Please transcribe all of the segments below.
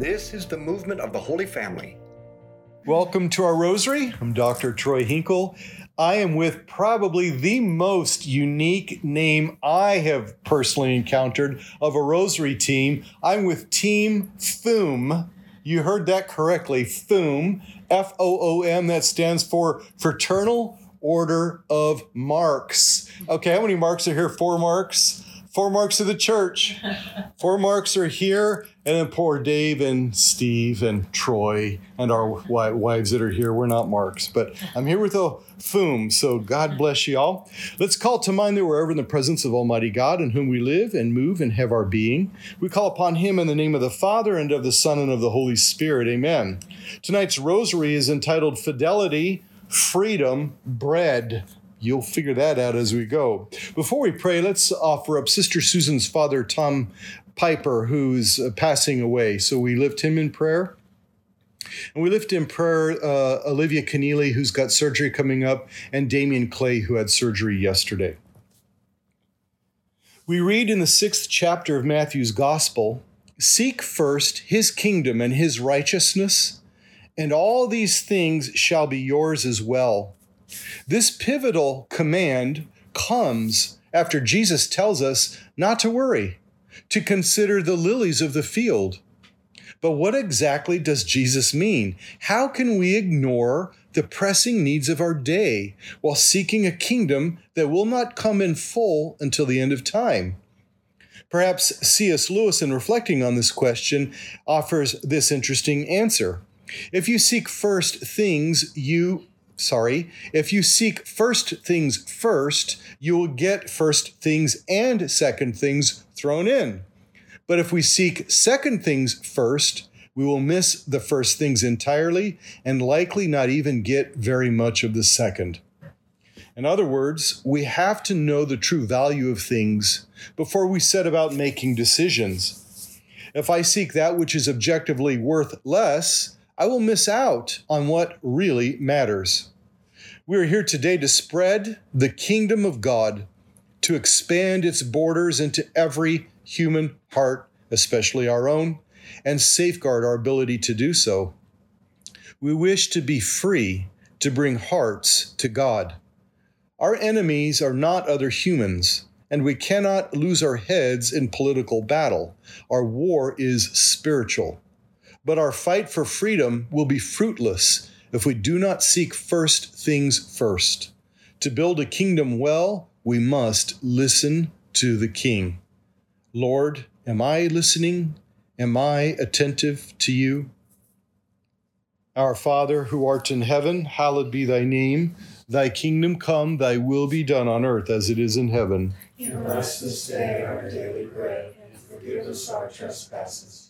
This is the movement of the Holy Family. Welcome to our rosary. I'm Dr. Troy Hinkle. I am with probably the most unique name I have personally encountered of a rosary team. I'm with Team FOOM. You heard that correctly. FOOM, F O O M, that stands for Fraternal Order of Marks. Okay, how many marks are here? Four marks? Four marks of the church. Four marks are here, and then poor Dave and Steve and Troy and our wives that are here. We're not marks, but I'm here with a foom. So God bless you all. Let's call to mind that we're ever in the presence of Almighty God, in whom we live and move and have our being. We call upon Him in the name of the Father and of the Son and of the Holy Spirit. Amen. Tonight's rosary is entitled Fidelity, Freedom, Bread. You'll figure that out as we go. Before we pray, let's offer up Sister Susan's father, Tom Piper, who's uh, passing away. So we lift him in prayer. And we lift in prayer uh, Olivia Keneally, who's got surgery coming up, and Damian Clay, who had surgery yesterday. We read in the sixth chapter of Matthew's Gospel Seek first his kingdom and his righteousness, and all these things shall be yours as well. This pivotal command comes after Jesus tells us not to worry, to consider the lilies of the field. But what exactly does Jesus mean? How can we ignore the pressing needs of our day while seeking a kingdom that will not come in full until the end of time? Perhaps C.S. Lewis, in reflecting on this question, offers this interesting answer. If you seek first things you sorry, if you seek first things first, you will get first things and second things thrown in. But if we seek second things first, we will miss the first things entirely and likely not even get very much of the second. In other words, we have to know the true value of things before we set about making decisions. If I seek that which is objectively worth less, I will miss out on what really matters. We are here today to spread the kingdom of God, to expand its borders into every human heart, especially our own, and safeguard our ability to do so. We wish to be free to bring hearts to God. Our enemies are not other humans, and we cannot lose our heads in political battle. Our war is spiritual. But our fight for freedom will be fruitless if we do not seek first things first. To build a kingdom well, we must listen to the King. Lord, am I listening? Am I attentive to you? Our Father, who art in heaven, hallowed be thy name. Thy kingdom come, thy will be done on earth as it is in heaven. Give us this day our daily bread, and forgive us our trespasses,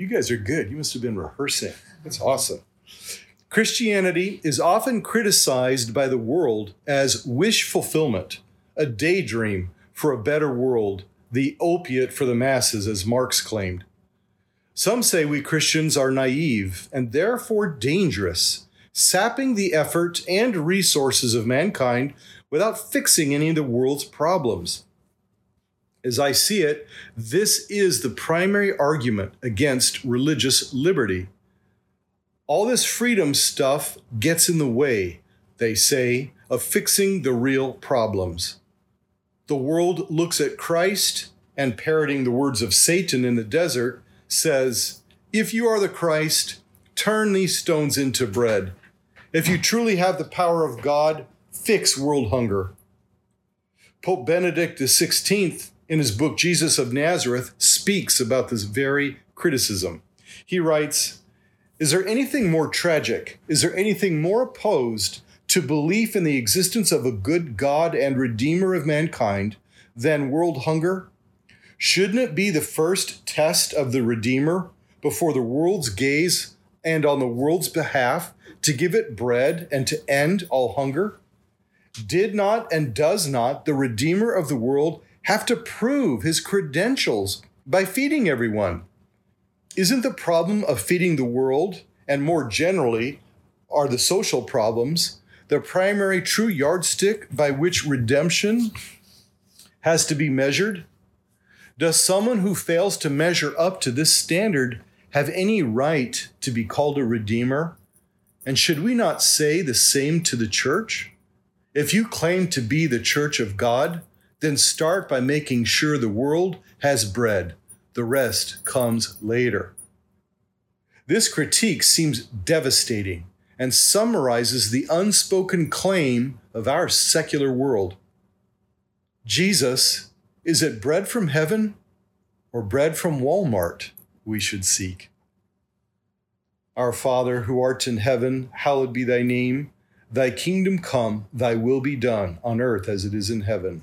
You guys are good. You must have been rehearsing. That's awesome. Christianity is often criticized by the world as wish fulfillment, a daydream for a better world, the opiate for the masses, as Marx claimed. Some say we Christians are naive and therefore dangerous, sapping the effort and resources of mankind without fixing any of the world's problems. As I see it, this is the primary argument against religious liberty. All this freedom stuff gets in the way, they say, of fixing the real problems. The world looks at Christ and, parroting the words of Satan in the desert, says, If you are the Christ, turn these stones into bread. If you truly have the power of God, fix world hunger. Pope Benedict XVI, in his book Jesus of Nazareth, speaks about this very criticism. He writes, Is there anything more tragic? Is there anything more opposed to belief in the existence of a good God and Redeemer of mankind than world hunger? Shouldn't it be the first test of the Redeemer before the world's gaze and on the world's behalf to give it bread and to end all hunger? Did not and does not the Redeemer of the world have to prove his credentials by feeding everyone? Isn't the problem of feeding the world, and more generally, are the social problems, the primary true yardstick by which redemption has to be measured? Does someone who fails to measure up to this standard have any right to be called a redeemer? And should we not say the same to the church? If you claim to be the church of God, then start by making sure the world has bread. The rest comes later. This critique seems devastating and summarizes the unspoken claim of our secular world. Jesus, is it bread from heaven or bread from Walmart we should seek? Our Father, who art in heaven, hallowed be thy name. Thy kingdom come, thy will be done, on earth as it is in heaven.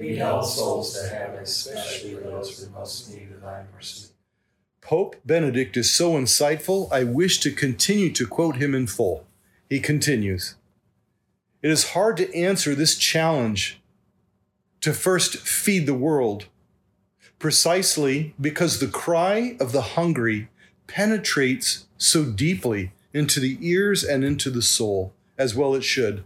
Lead all souls to heaven, especially those who most need of thy mercy. Pope Benedict is so insightful, I wish to continue to quote him in full. He continues It is hard to answer this challenge to first feed the world, precisely because the cry of the hungry penetrates so deeply into the ears and into the soul, as well it should.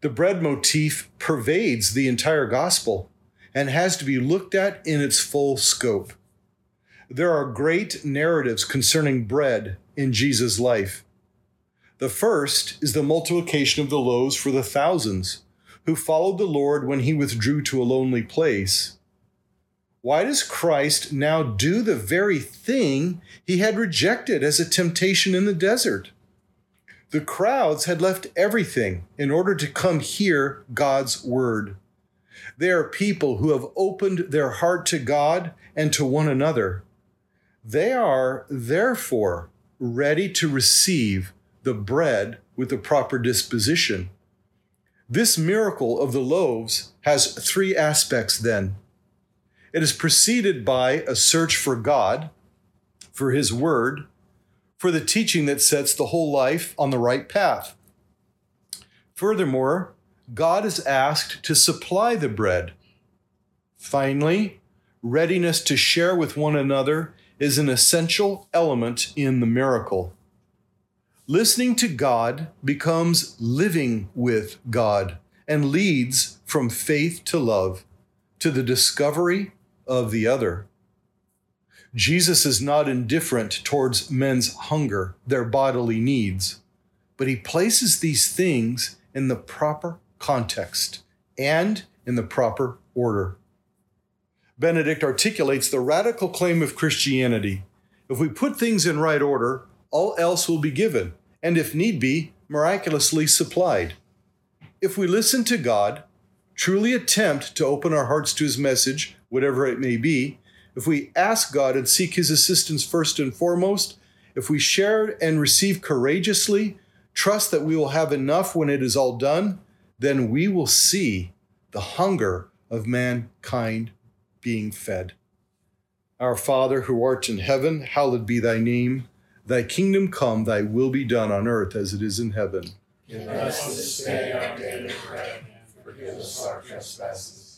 The bread motif pervades the entire gospel and has to be looked at in its full scope. There are great narratives concerning bread in Jesus' life. The first is the multiplication of the loaves for the thousands who followed the Lord when he withdrew to a lonely place. Why does Christ now do the very thing he had rejected as a temptation in the desert? The crowds had left everything in order to come hear God's word. They are people who have opened their heart to God and to one another. They are, therefore, ready to receive the bread with the proper disposition. This miracle of the loaves has three aspects then. It is preceded by a search for God, for His Word, for the teaching that sets the whole life on the right path. Furthermore, God is asked to supply the bread. Finally, readiness to share with one another is an essential element in the miracle. Listening to God becomes living with God and leads from faith to love, to the discovery of the other. Jesus is not indifferent towards men's hunger, their bodily needs, but he places these things in the proper context and in the proper order. Benedict articulates the radical claim of Christianity if we put things in right order, all else will be given, and if need be, miraculously supplied. If we listen to God, truly attempt to open our hearts to his message, whatever it may be, if we ask God and seek his assistance first and foremost, if we share and receive courageously, trust that we will have enough when it is all done, then we will see the hunger of mankind being fed. Our Father who art in heaven, hallowed be thy name. Thy kingdom come, thy will be done on earth as it is in heaven. Give us this day our daily bread, and forgive us our trespasses,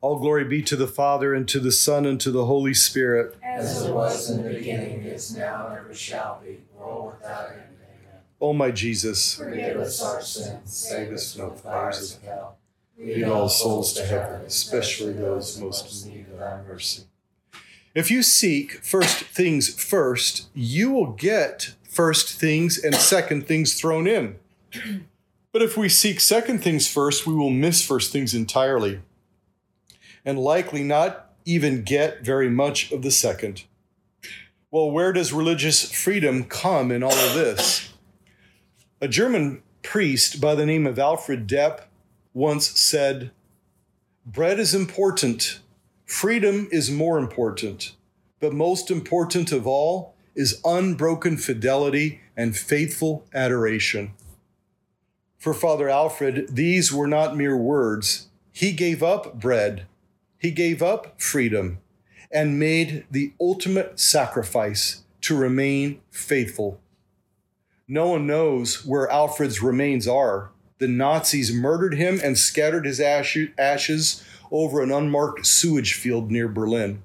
All glory be to the Father, and to the Son, and to the Holy Spirit. As it was in the beginning, is now, and ever shall be, world without end. Amen. O my Jesus, Forgive us our sins, save us from the fires of hell. lead all souls to heaven, especially those most in need of thy mercy. If you seek first things first, you will get first things and second things thrown in. But if we seek second things first, we will miss first things entirely and likely not even get very much of the second. Well, where does religious freedom come in all of this? A German priest by the name of Alfred Delp once said, Bread is important, freedom is more important, but most important of all is unbroken fidelity and faithful adoration. For Father Alfred, these were not mere words. He gave up bread, he gave up freedom, and made the ultimate sacrifice to remain faithful. No one knows where Alfred's remains are. The Nazis murdered him and scattered his ashes over an unmarked sewage field near Berlin.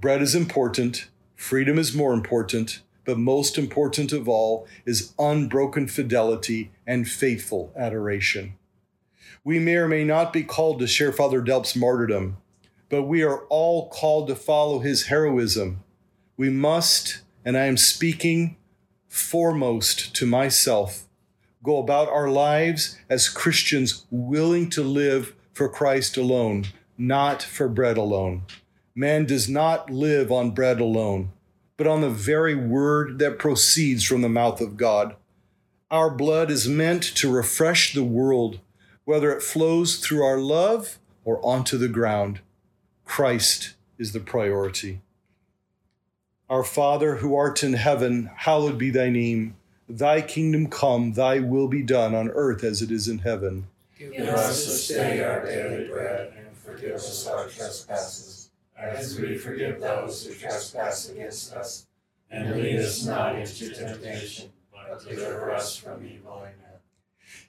Bread is important, freedom is more important, but most important of all is unbroken fidelity and faithful adoration. We may or may not be called to share Father Delp's martyrdom, but we are all called to follow his heroism. We must, and I am speaking foremost to myself, go about our lives as Christians willing to live for Christ alone, not for bread alone. Man does not live on bread alone, but on the very word that proceeds from the mouth of God. Our blood is meant to refresh the world, whether it flows through our love or onto the ground. Christ is the priority. Our Father who art in heaven, hallowed be thy name. Thy kingdom come, thy will be done on earth as it is in heaven. Give us this day our daily bread, and forgive us our trespasses, as we forgive those who trespass against us. And lead us not into temptation, but deliver us from evil.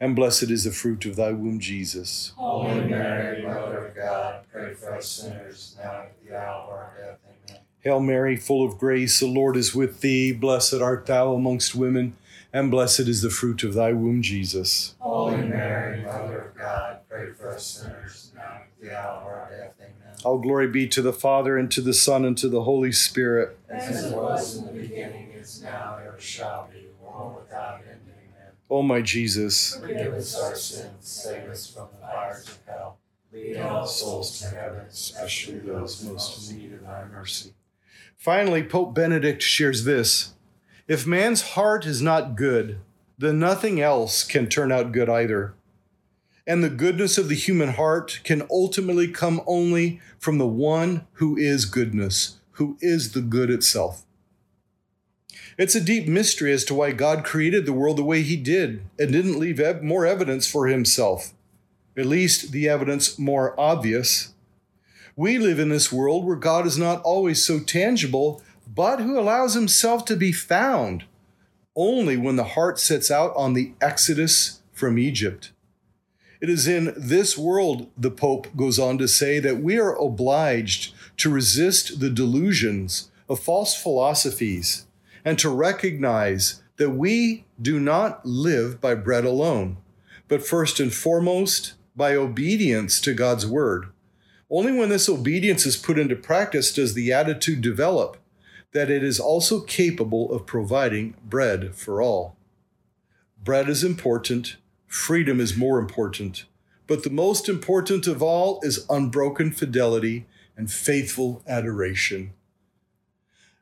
and blessed is the fruit of thy womb, Jesus. Holy Mary, Mother of God, pray for us sinners now and at the hour of our death. Amen. Hail Mary, full of grace, the Lord is with thee. Blessed art thou amongst women, and blessed is the fruit of thy womb, Jesus. Holy Mary, Mother of God, pray for us sinners now and at the hour of our death. Amen. All glory be to the Father, and to the Son, and to the Holy Spirit. As it was in the beginning, is now, and ever shall be, world without end. O my Jesus, Forgive us our sins, save us from the fires of hell. Lead all souls to heaven, especially those most in need of thy mercy. Finally, Pope Benedict shares this If man's heart is not good, then nothing else can turn out good either. And the goodness of the human heart can ultimately come only from the one who is goodness, who is the good itself. It's a deep mystery as to why God created the world the way he did and didn't leave ev- more evidence for himself, at least the evidence more obvious. We live in this world where God is not always so tangible, but who allows himself to be found only when the heart sets out on the exodus from Egypt. It is in this world, the Pope goes on to say, that we are obliged to resist the delusions of false philosophies and to recognize that we do not live by bread alone, but first and foremost by obedience to God's word. Only when this obedience is put into practice does the attitude develop that it is also capable of providing bread for all. Bread is important, freedom is more important, but the most important of all is unbroken fidelity and faithful adoration.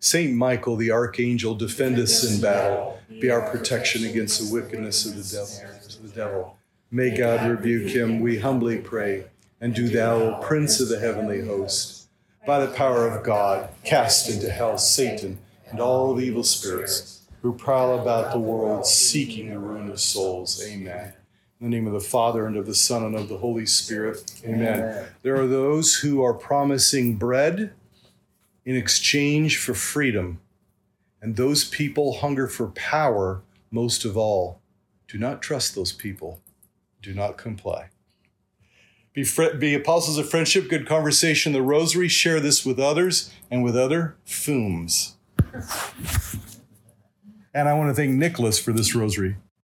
Saint Michael, the archangel, defend us in battle. Be our protection against the wickedness of the devil. The devil. May God rebuke him, we humbly pray. And do thou, O Prince of the heavenly host, by the power of God, cast into hell Satan and all the evil spirits, who prowl about the world seeking the ruin of souls. Amen. In the name of the Father, and of the Son, and of the Holy Spirit. Amen. Amen. There are those who are promising bread in exchange for freedom, and those people hunger for power most of all. Do not trust those people. Do not comply. Be, fr- be apostles of friendship, good conversation, the rosary. Share this with others and with other fumes. And I want to thank Nicholas for this rosary.